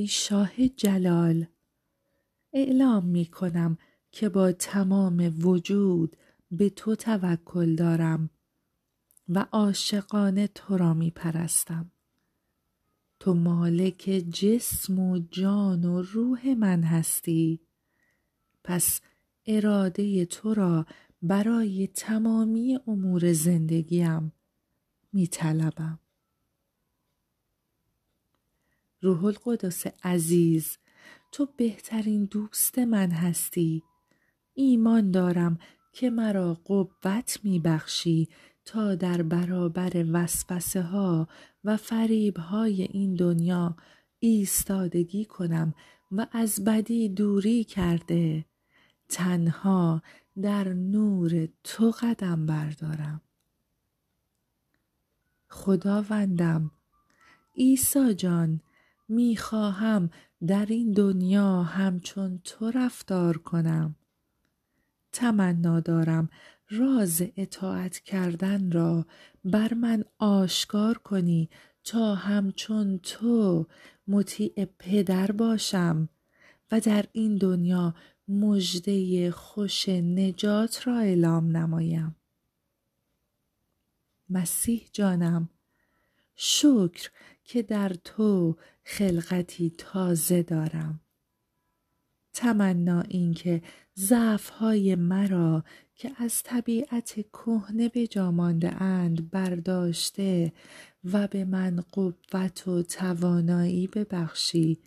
ای شاه جلال. اعلام می کنم که با تمام وجود به تو توکل دارم و عاشقانه تو را می پرستم. تو مالک جسم و جان و روح من هستی. پس اراده تو را برای تمامی امور زندگیم می طلبم. روح القدس عزیز تو بهترین دوست من هستی. ایمان دارم که مرا قوت می بخشی تا در برابر وسوسه ها و فریب های این دنیا ایستادگی کنم و از بدی دوری کرده. تنها در نور تو قدم بردارم. خداوندم عیسی جان می خواهم در این دنیا همچون تو رفتار کنم. تمنا دارم راز اطاعت کردن را بر من آشکار کنی تا همچون تو مطیع پدر باشم و در این دنیا مژده خوش نجات را اعلام نمایم. مسیح جانم شکر که در تو خلقتی تازه دارم. تمنا اینکه ضعفهای مرا که از طبیعت کهنه به جا اند برداشته و به من قوت و توانایی ببخشی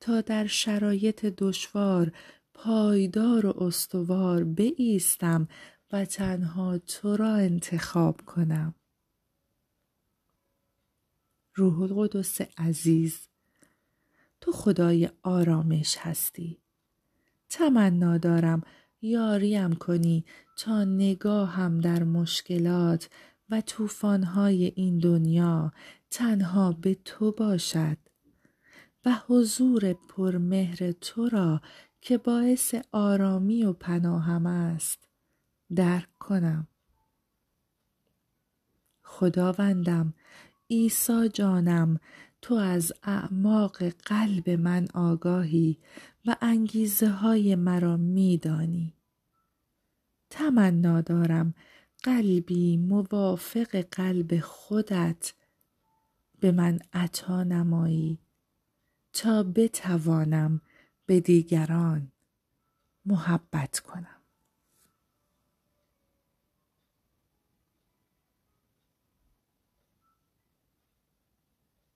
تا در شرایط دشوار پایدار و استوار بایستم و تنها تو را انتخاب کنم. روح القدس عزیز تو خدای آرامش هستی. تمنا دارم یاریم کنی تا نگاهم در مشکلات و طوفانهای این دنیا تنها به تو باشد و حضور پرمهر تو را که باعث آرامی و پناهم است درک کنم. خداوندم عیسی جانم تو از اعماق قلب من آگاهی و انگیزه های مرا میدانی. تمنا دارم قلبی موافق قلب خودت. به من عطا نمایی تا بتوانم به دیگران محبت کنم.